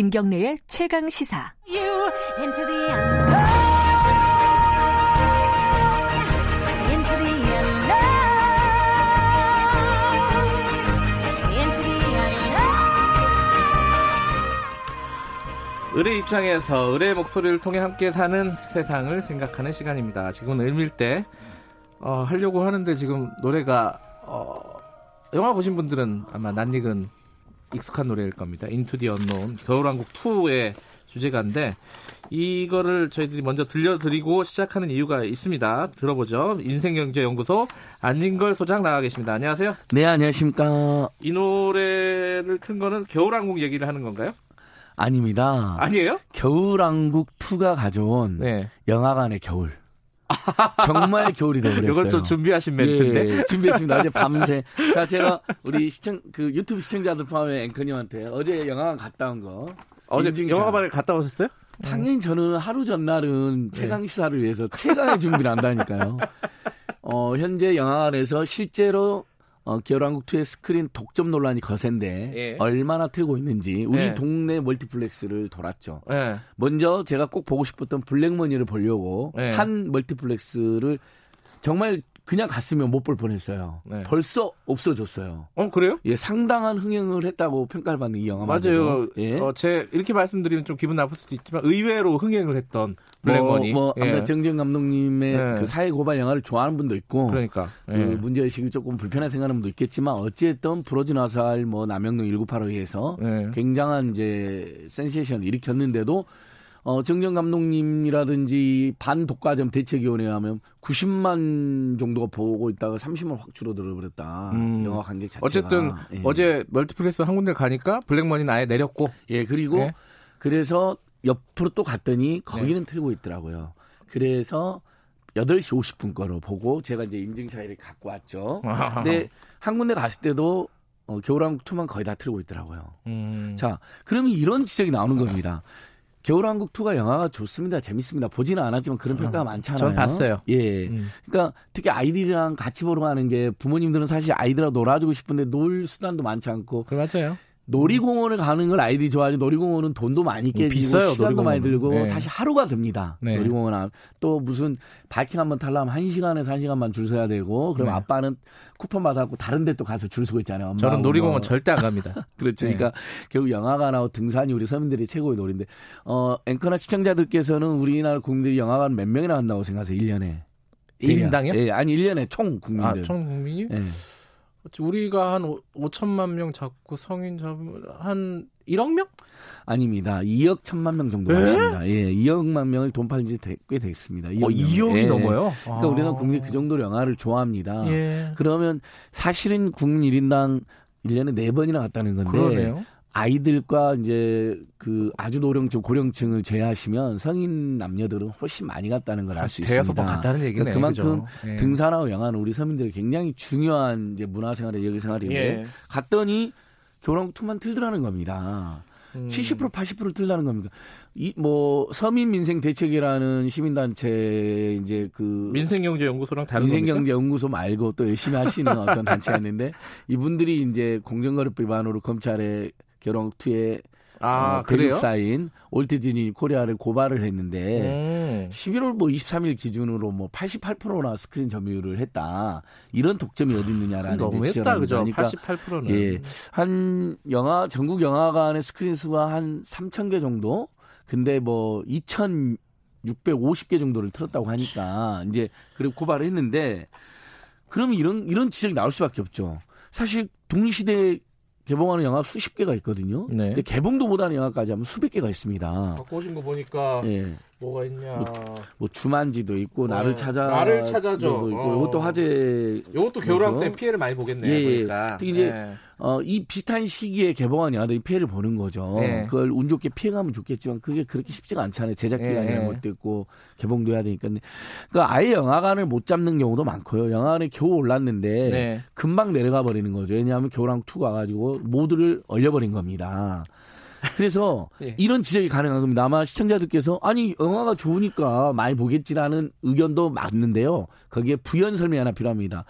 김경래의 최강 시사. 의뢰 입장에서 의뢰 목소리를 통해 함께 사는 세상을 생각하는 시간입니다. 지금은 을밀 어, 하려고 하는데 지금 노래가 어, 영화 보신 분들은 아마 낯익은 익숙한 노래일 겁니다. 인투 디 언노운 겨울왕국 2의 주제가인데 이거를 저희들이 먼저 들려드리고 시작하는 이유가 있습니다. 들어보죠. 인생경제연구소 안진걸 소장 나와 계십니다. 안녕하세요. 네, 안녕하십니까. 이 노래를 튼 거는 겨울왕국 얘기를 하는 건가요? 아닙니다. 아니에요? 겨울왕국 2가 가져온 네. 영화관의 겨울. 정말 겨울이 되버렸어요. 이걸 좀 준비하신 멘트인데. 예, 준비했습니다. 어제 밤새. 자, 제가 우리 시청 그 유튜브 시청자들 포함해 앵커님한테 어제 영화관 갔다 온 거. 어제. 영화관에 갔다 오셨어요? 당연히 저는 하루 전날은 최강 시사를 위해서 최강의 준비를 한다니까요. 어, 현재 영화관에서 실제로 어, 겨울왕국 2의 스크린 독점 논란이 거센데 예. 얼마나 틀고 있는지 우리 예. 동네 멀티플렉스를 돌았죠. 예. 먼저 제가 꼭 보고 싶었던 블랙머니를 보려고 예. 한 멀티플렉스를 정말 그냥 갔으면 못 볼 뻔했어요. 네. 벌써 없어졌어요. 어 그래요? 예, 상당한 흥행을 했다고 평가를 받는 이 영화 맞아요. 예. 어, 제 이렇게 말씀드리면 좀 기분 나쁠 수도 있지만 의외로 흥행을 했던 블랙머니. 뭐, 뭐 예. 정지영 감독님의 예. 그 사회 고발 영화를 좋아하는 분도 있고, 그러니까 그 예. 문제 의식이 조금 불편하게 생각하는 분도 있겠지만 어찌됐든 부러진 화살 뭐 남영동 1985에서 예. 굉장한 이제 센세이션을 일으켰는데도 어, 정지영 감독님이라든지 반독과점 대책위원회 하면 90만 정도가 보고 있다가 30만 확 줄어들어 버렸다. 음. 영화 관객 자체가. 어쨌든 예. 어제 멀티플렉스 한 군데 가니까 블랙머니는 아예 내렸고. 예, 그리고 예. 그래서 옆으로 또 갔더니 거기는 네. 틀고 있더라고요. 그래서 8시 50분 거로 보고 제가 이제 인증샷을 갖고 왔죠. 근데 한 군데 갔을 때도 어, 겨울왕국 2만 거의 다 틀고 있더라고요. 음. 자, 그러면 이런 지적이 나오는 겁니다. 겨울왕국 2가 영화가 좋습니다. 재밌습니다. 보지는 않았지만 그런 어, 평가가 많잖아요. 전 봤어요. 예. 음. 그러니까 특히 아이들이랑 같이 보러 가는 게 부모님들은 사실 아이들하고 놀아주고 싶은데 놀 수단도 많지 않고. 맞아요. 놀이공원을 가는 걸 아이들이 좋아하지 놀이공원은 돈도 많이 깨지고 비싸요, 시간도 놀이공원은. 많이 들고 네. 사실 하루가 듭니다. 네. 놀이공원 또 무슨 바이킹 한번 타려면 1시간에서 1시간만 줄 서야 되고 그럼 네. 아빠는 쿠폰 받아갖고 다른 데 또 가서 줄 서고 있잖아요. 저는 놀이공원 뭐. 절대 안 갑니다. 그렇죠. 네. 그러니까 결국 영화관하고 등산이 우리 서민들이 최고의 놀인데 어 앵커나 시청자들께서는 우리나라 국민들이 영화관 몇 명이나 간다고 생각하세요? 1년에. 1인당이요? 예, 아니 1년에 총 국민들. 아, 총 국민이? 예. 우리가 한 5천만 명 잡고 성인 잡으면 한 1억 명? 아닙니다. 2억 1천만 명 정도 됐습니다. 예, 2억만 명을 돈 팔린 지꽤 됐습니다. 2억 어, 2억이 예. 넘어요? 그러니까 아. 우리는 국민 그 정도로 영화를 좋아합니다. 예. 그러면 사실은 국민 1인당 1년에 4번이나 갔다는 건데 그러네요. 아이들과 이제 그 아주 노령층 고령층을 제외하시면 성인 남녀들은 훨씬 많이 갔다는 걸 알 수 있습니다. 대여섯 번 갔다는 얘기네요. 그러니까 그만큼 네. 등산하고 영화는 우리 서민들이 굉장히 중요한 이제 문화생활의 여기생활인데 예. 갔더니 겨울왕국 투만 틀더라는 겁니다. 음. 70% 80%를 튼다는 겁니다. 이뭐 서민 민생 대책이라는 시민단체 이제 그 민생경제연구소랑 다른 민생경제연구소 말고 또 열심히 하시는 어떤 단체가 있는데 이분들이 이제 공정거래법 위반으로 검찰에 겨울왕국 2에 아, 어, 배급사인 월트 디즈니 코리아를 고발을 했는데 음. 11월 뭐 23일 기준으로 뭐 88%나 스크린 점유율을 했다. 이런 독점이 어디 있느냐라는 너무했다 그죠? 그러니까 88%는 예. 한 영화 전국 영화관의 스크린 수가 한 3천 개 정도. 근데 뭐 2,650개 정도를 틀었다고 하니까 이제 그리고 고발을 했는데 그럼 이런 이런 지적이 나올 수밖에 없죠. 사실 동시대 개봉하는 영화 수십 개가 있거든요. 네. 근데 개봉도 못하는 영화까지 하면 수백 개가 있습니다. 갖고 오신 거 보니까 네. 뭐가 있냐. 뭐, 뭐 주만지도 있고 네. 나를 찾아 나를 찾아줘. 있고 어. 이것도 화제. 이것도 겨울왕 때 피해를 많이 보겠네요. 예, 보니까. 특히 이제 네. 어, 이 비슷한 시기에 개봉한 영화들이 피해를 보는 거죠. 네. 그걸 운 좋게 피해가면 좋겠지만 그게 그렇게 쉽지가 않잖아요. 제작 기간이 네. 이런 것도 있고 개봉도 해야 되니까. 그러니까 아예 영화관을 못 잡는 경우도 많고요. 영화관에 겨우 올랐는데 네. 금방 내려가 버리는 거죠. 왜냐하면 겨울왕 2 가가지고 모두를 얼려버린 겁니다. 그래서 예. 이런 지적이 가능한 겁니다. 아마 시청자들께서 아니 영화가 좋으니까 많이 보겠지라는 의견도 맞는데요. 거기에 부연 설명이 하나 필요합니다.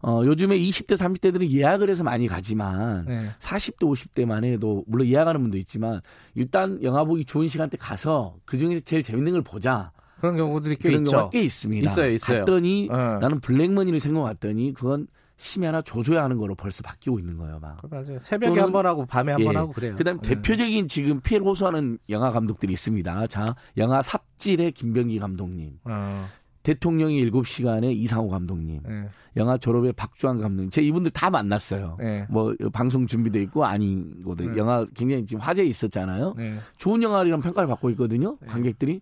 어, 요즘에 20대, 30대들은 예약을 해서 많이 가지만 네. 40대, 50대만 해도 물론 예약하는 분도 있지만 일단 영화 보기 좋은 시간대 가서 그 중에서 제일 재밌는 걸 보자. 그런 경우들이 꽤 그런 있죠. 경우가 꽤 있습니다. 있어요, 있어요. 갔더니 어. 나는 블랙머니를 생각했더니 그건 심야나 조조야 하는 거로 벌써 바뀌고 있는 거예요, 막. 맞아요. 새벽에 한 번 하고 밤에 한번 예. 하고 그래요. 그다음 네. 대표적인 지금 피해를 호소하는 영화 감독들이 있습니다. 자, 영화 삽질의 김병기 감독님, 어, 대통령의 7시간의 이상호 감독님, 예, 영화 졸업의 박주환 감독님. 제 이분들 다 만났어요. 예. 뭐 방송 준비돼 있고 아니거든. 네. 영화 굉장히 지금 화제 있었잖아요. 네. 좋은 영화라는 평가를 받고 있거든요. 관객들이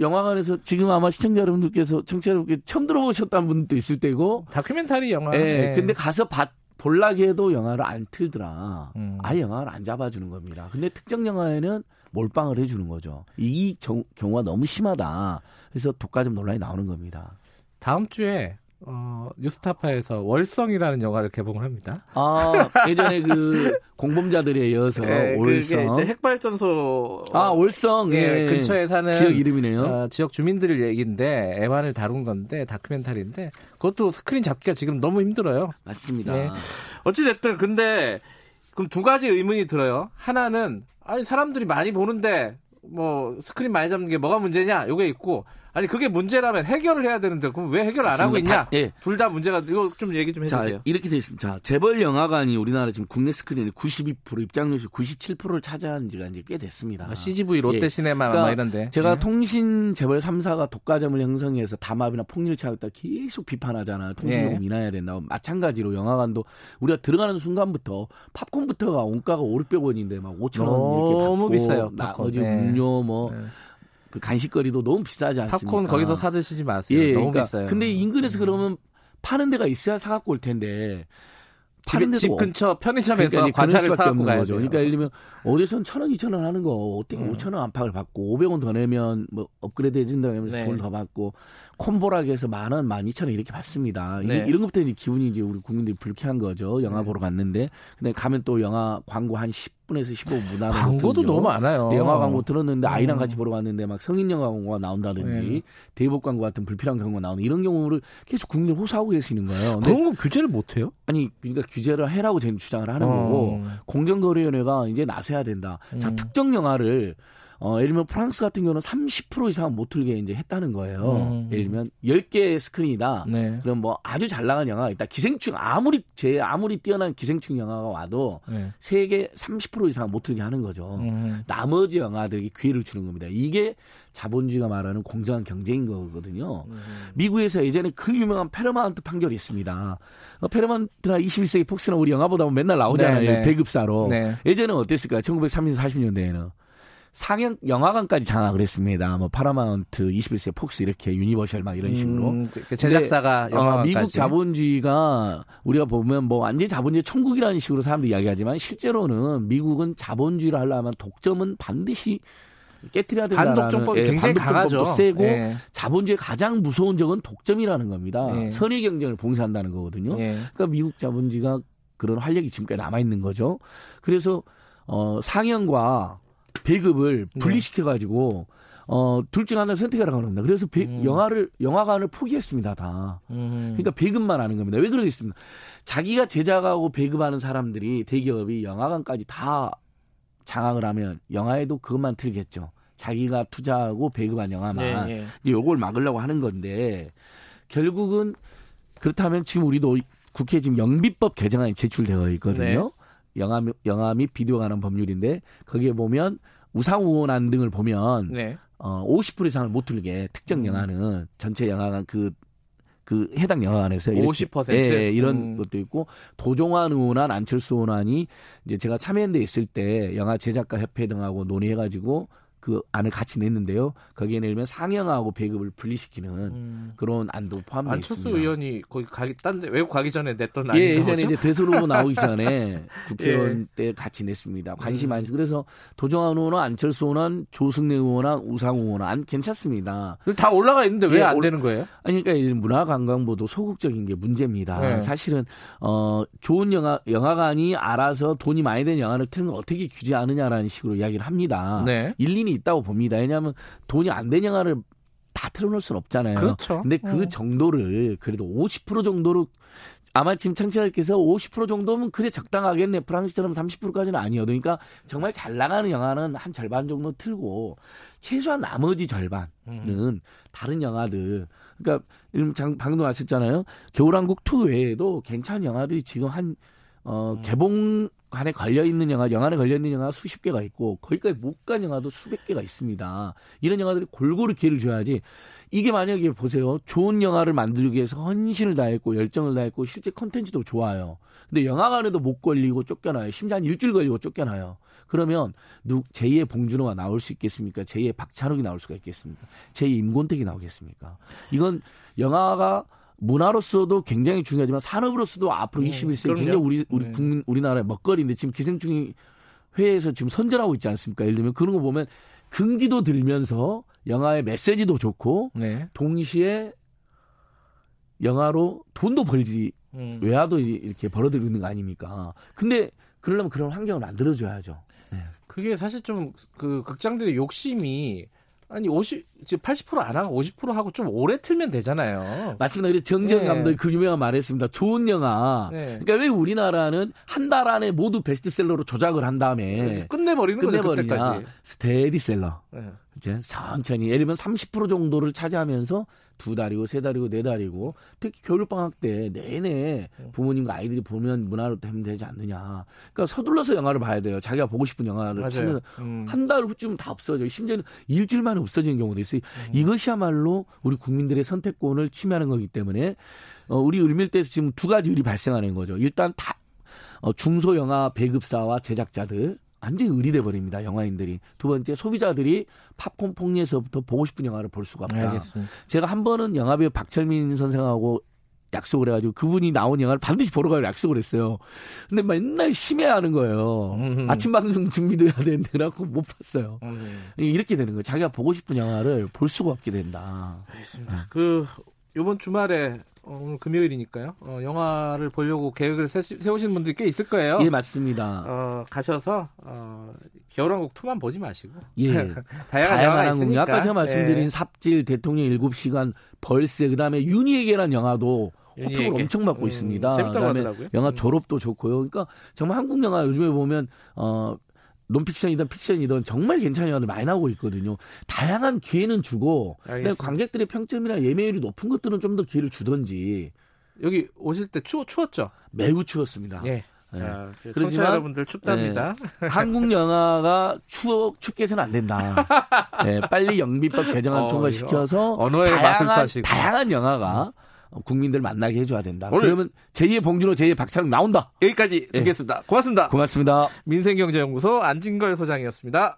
영화관에서 지금 아마 시청자 여러분들께서 청취자 여러분께 처음 들어보셨다는 분도 있을 때고, 다큐멘터리 영화. 예. 네. 근데 가서 봤 볼라게 해도 영화를 안 틀더라. 음. 아예 영화를 안 잡아주는 겁니다. 근데 특정 영화에는 몰빵을 해주는 거죠. 이 정- 경우가 너무 심하다. 그래서 독과점 논란이 나오는 겁니다. 다음 주에 어, 뉴스타파에서 월성이라는 영화를 개봉을 합니다. 아 예전에 그 공범자들에 이어서 예, 그게 월성. 이제 핵발전소 아 월성 예, 예. 근처에 사는 지역 이름이네요. 어, 지역 주민들 얘기인데 애환을 다룬 건데 다큐멘터리인데 그것도 스크린 잡기가 지금 너무 힘들어요. 맞습니다. 네. 어찌 됐든 근데 그럼 두 가지 의문이 들어요. 하나는 아니 사람들이 많이 보는데 뭐 스크린 많이 잡는 게 뭐가 문제냐? 요게 있고 아니 그게 문제라면 해결을 해야 되는데 그럼 왜 해결 안 하고 맞습니다. 있냐? 다- 예. 둘 다 문제가 이거 좀 얘기 좀 자, 해주세요. 이렇게 돼 있습니다. 자, 재벌 영화관이 우리나라 지금 국내 스크린의 92% 입장료시 97%를 차지한 지가 이제 꽤 됐습니다. 뭐 CGV 롯데시네마 그러니까 뭐 이런데 제가 예. 통신 재벌 3사가 독과점을 형성해서 담합이나 폭리를차겠다 계속 비판하잖아요. 통신요금 예. 인하해야 된다고. 마찬가지로 영화관도 우리가 들어가는 순간부터 팝콘부터가 원가가 5, 600원인데 막 5천 원 이렇게 너무 받고 비싸요, 팝콘. 나머지 예. 음료 뭐 예. 그 간식거리도 너무 비싸지 않습니까? 팝콘 거기서 사 드시지 마세요. 예, 너무 그러니까 비싸요. 음. 근데 인근에서 그러면 파는 데가 있어야 사 갖고 올 텐데 집, 파는 데도 집 없- 근처 편의점에서 그러니까 수밖에 사갖고 없는 가야 거죠. 돼요. 그러니까 예를 들면 어디선 천 원, 이천 원 하는 거 어떻게 음. 오천 원 안팎을 받고 500원 더 내면 뭐 업그레이드 해준다 하면서 네. 돈더 받고 콤보라고 해서 만 원, 만 이천 원 이렇게 받습니다. 네. 이, 런 것부터 이제 기분이 이제 우리 국민들이 불쾌한 거죠. 영화 네. 보러 갔는데 근데 가면 또 영화 광고 한 10분에서 15분 나는 광고도 너무 많아요. 네, 영화 광고 들었는데 아이랑 음. 같이 보러 갔는데 막 성인 영화 광고가 나온다든지 네. 대복 광고 같은 불필요한 광고 나오는 이런 경우를 계속 국민들 호소하고 계시는 거예요. 그런 거 규제를 못 해요? 아니 그러니까 규제를 해라고 저는 주장을 하는 거고 공정거래위원회가 이제 나서야 된다. 자 음. 특정 영화를 어, 예를 들면 프랑스 같은 경우는 30% 이상 못 틀게 이제 했다는 거예요. 음. 예를 들면 10개 스크린이다. 네. 그럼 뭐 아주 잘 나간 영화가 있다. 기생충 아무리 제 아무리 뛰어난 기생충 영화가 와도 네. 세계 30% 이상 못 틀게 하는 거죠. 음. 나머지 영화들에게 기회를 주는 겁니다. 이게 자본주의가 말하는 공정한 경쟁인 거거든요. 음. 미국에서 예전에 그 유명한 파라마운트 판결이 있습니다. 어, 파라마운트나 21세기 폭스나 우리 영화 보다 보면 맨날 나오잖아요. 네, 네. 배급사로. 네. 예전에 어땠을까요? 1930, 40년대에는. 상영 영화관까지 장악을 했습니다. 뭐 파라마운트, 21세기 폭스 이렇게 유니버셜 막 이런 식으로. 음, 그 제작사가 어, 영화관까지. 미국 자본주의가 우리가 보면 뭐 완전 자본주의 천국이라는 식으로 사람들이 이야기하지만 실제로는 미국은 자본주의를 하려면 독점은 반드시 깨뜨려야 된다는 반독점법이 굉장히 강하죠. 세고 예. 자본주의 가장 무서운 적은 독점이라는 겁니다. 예. 선의 경쟁을 봉쇄한다는 거거든요. 예. 그러니까 미국 자본주의가 그런 활력이 지금까지 남아 있는 거죠. 그래서 어 상영과 배급을 네. 분리시켜 가지고 어 둘 중 하나를 선택하라고 합니다. 그래서 배- 음. 영화를 영화관을 포기했습니다, 다. 음. 그러니까 배급만 하는 겁니다. 왜 그러겠습니까? 자기가 제작하고 배급하는 사람들이 대기업이 영화관까지 다 장악을 하면 영화에도 그것만 틀겠죠. 자기가 투자하고 배급한 영화만 네, 예. 이제 요걸 막으려고 하는 건데 결국은 그렇다면 지금 우리도 국회에 지금 영비법 개정안이 제출되어 있거든요. 영화 영화 및 비디오 관한 법률인데 거기에 보면 우상우원안 등을 보면 네. 어, 50% 이상을 못 틀게 특정 음. 영화는 전체 영화관 그, 그 해당 영화관에서 이렇게 50%? 예, 예, 이런 음. 것도 있고 도종환 의원안 안철수 의원안이 이제 제가 참여연대 있을 때 영화 제작가 협회 등하고 논의해가지고 그 안을 같이 냈는데요. 거기에 내면 상영하고 배급을 분리시키는 음. 그런 안도 포함되어 안철수 있습니다. 의원이 거기 가기 딴데 외국 가기 전에 냈던 예, 아닌가 예전에? 이제 대선 후보 나오기 전에 국회의원 예. 때 같이 냈습니다. 관심 음. 많이. 그래서 도정환 의원은 안철수 의원은 조승래 의원은 우상호 의원은 괜찮습니다. 다 올라가 있는데 왜 예, 안 올- 되는 거예요? 아니, 그러니까 이 문화관광부도 소극적인 게 문제입니다. 네. 사실은 어 좋은 영화 영화관이 알아서 돈이 많이 된 영화를 트는 걸 어떻게 규제하느냐라는 식으로 이야기를 합니다. 네. 일리는 있다고 봅니다. 왜냐하면 돈이 안된 영화를 다 틀어놓을 수는 없잖아요. 그렇죠. 근데 그 어. 정도를 그래도 50% 정도로 아마 지금 청취자께서 50% 정도면 그래 적당하겠네. 프랑스처럼 30%까지는 아니어도. 그러니까 정말 잘 나가는 영화는 한 절반 정도 틀고 최소한 나머지 절반은 음. 다른 영화들. 그러니까 방금 왔었잖아요. 겨울왕국 2 외에도 괜찮은 영화들이 지금 한 어, 음. 개봉 안에 걸려 있는 영화, 영화에 걸려 있는 영화 수십 개가 있고 거기까지 못 간 영화도 수백 개가 있습니다. 이런 영화들이 골고루 기회를 줘야지. 이게 만약에 보세요. 좋은 영화를 만들기 위해서 헌신을 다했고 열정을 다했고 실제 컨텐츠도 좋아요. 근데 영화관에도 못 걸리고 쫓겨나요. 심지어 한 일주일 걸리고 쫓겨나요. 그러면 누 제2의 봉준호가 나올 수 있겠습니까? 제2의 박찬욱이 나올 수가 있겠습니까? 제2의 임곤택이 나오겠습니까? 이건 영화가 문화로서도 굉장히 중요하지만 산업으로서도 앞으로 음, 21세기 굉장히 우리 우리 네. 국민 우리나라의 먹거리인데 지금 기생충이 회에서 지금 선전하고 있지 않습니까? 예를 들면 그런 거 보면 긍지도 들면서 영화의 메시지도 좋고 네. 동시에 영화로 돈도 벌지 음. 외화도 이렇게 벌어들이고 있는 거 아닙니까? 근데 그러려면 그런 환경을 만들어줘야죠. 네. 그게 사실 좀 그 극장들의 욕심이 아니 50 지금 80%안 하고 50% 하고 좀 오래 틀면 되잖아요. 맞습니다. 그래서 정재영 네. 감독이 그 유명한 말했습니다. 좋은 영화. 네. 그러니까 왜 우리나라는 한 달 안에 모두 베스트셀러로 조작을 한 다음에 네. 끝내버리는 끝내버리냐. 스테디셀러. 네. 이제 천천히 예를 들면 30% 정도를 차지하면서 두 달이고 세 달이고 네 달이고 특히 겨울 방학 때 내내 부모님과 아이들이 보면 문화로 되면 되지 않느냐. 그러니까 서둘러서 영화를 봐야 돼요. 자기가 보고 싶은 영화를 찾는 음. 한달 후쯤 다 없어져요. 심지어는 일주일 만에 없어지는 경우도 있어요. 음. 이것이야말로 우리 국민들의 선택권을 침해하는 거기 때문에 어, 우리 을밀대에서 지금 두 가지 일이 발생하는 거죠. 일단 다 어, 중소 영화 배급사와 제작자들 완전히 의리돼 버립니다. 영화인들이. 두 번째 소비자들이 팝콘 폭리에서부터 보고 싶은 영화를 볼 수가 없다. 알겠습니다. 제가 한 번은 영화배우 박철민 선생하고 약속을 해가지고 그분이 나온 영화를 반드시 보러 가기로 약속을 했어요. 근데 맨날 심해하는 거예요. 음. 아침 방송 준비도 해야 되는데 그래갖고 못 봤어요. 음. 이렇게 되는 거예요. 자기가 보고 싶은 영화를 볼 수가 없게 된다. 알겠습니다. 네. 그 이번 주말에 어, 오늘 금요일이니까요. 어, 영화를 보려고 계획을 세우신 분들이 꽤 있을 거예요. 예, 맞습니다. 어, 가셔서 어, 겨울왕국 2만 보지 마시고. 예. 다양한, 다양한 영화 아까 제가 말씀드린 예. 삽질, 대통령 7시간, 벌새, 그다음에 윤희에게란 영화도 호평을 엄청 받고 음, 있습니다. 재밌다고 하더라고요. 영화 음. 졸업도 좋고요. 그러니까 정말 한국 영화 요즘에 보면 어 논픽션이든 픽션이든 정말 괜찮은 영화들 많이 나오고 있거든요. 다양한 기회는 주고 관객들의 평점이나 예매율이 높은 것들은 좀 더 기회를 주던지. 여기 오실 때 추워 추웠죠? 매우 추웠습니다. 예. 네. 자, 그렇지만 여러분들 춥답니다. 네. 한국 영화가 추워 춥게 해서는 안 된다. 네, 빨리 영미법 개정안 어, 통과시켜서 언어의 다양한, 맛을 사시고 다양한 영화가 국민들 만나게 해줘야 된다. 그러면 제2의 봉준호, 제2의 박찬욱 나온다. 여기까지 예. 듣겠습니다. 고맙습니다. 고맙습니다. 민생경제연구소 안진걸 소장이었습니다.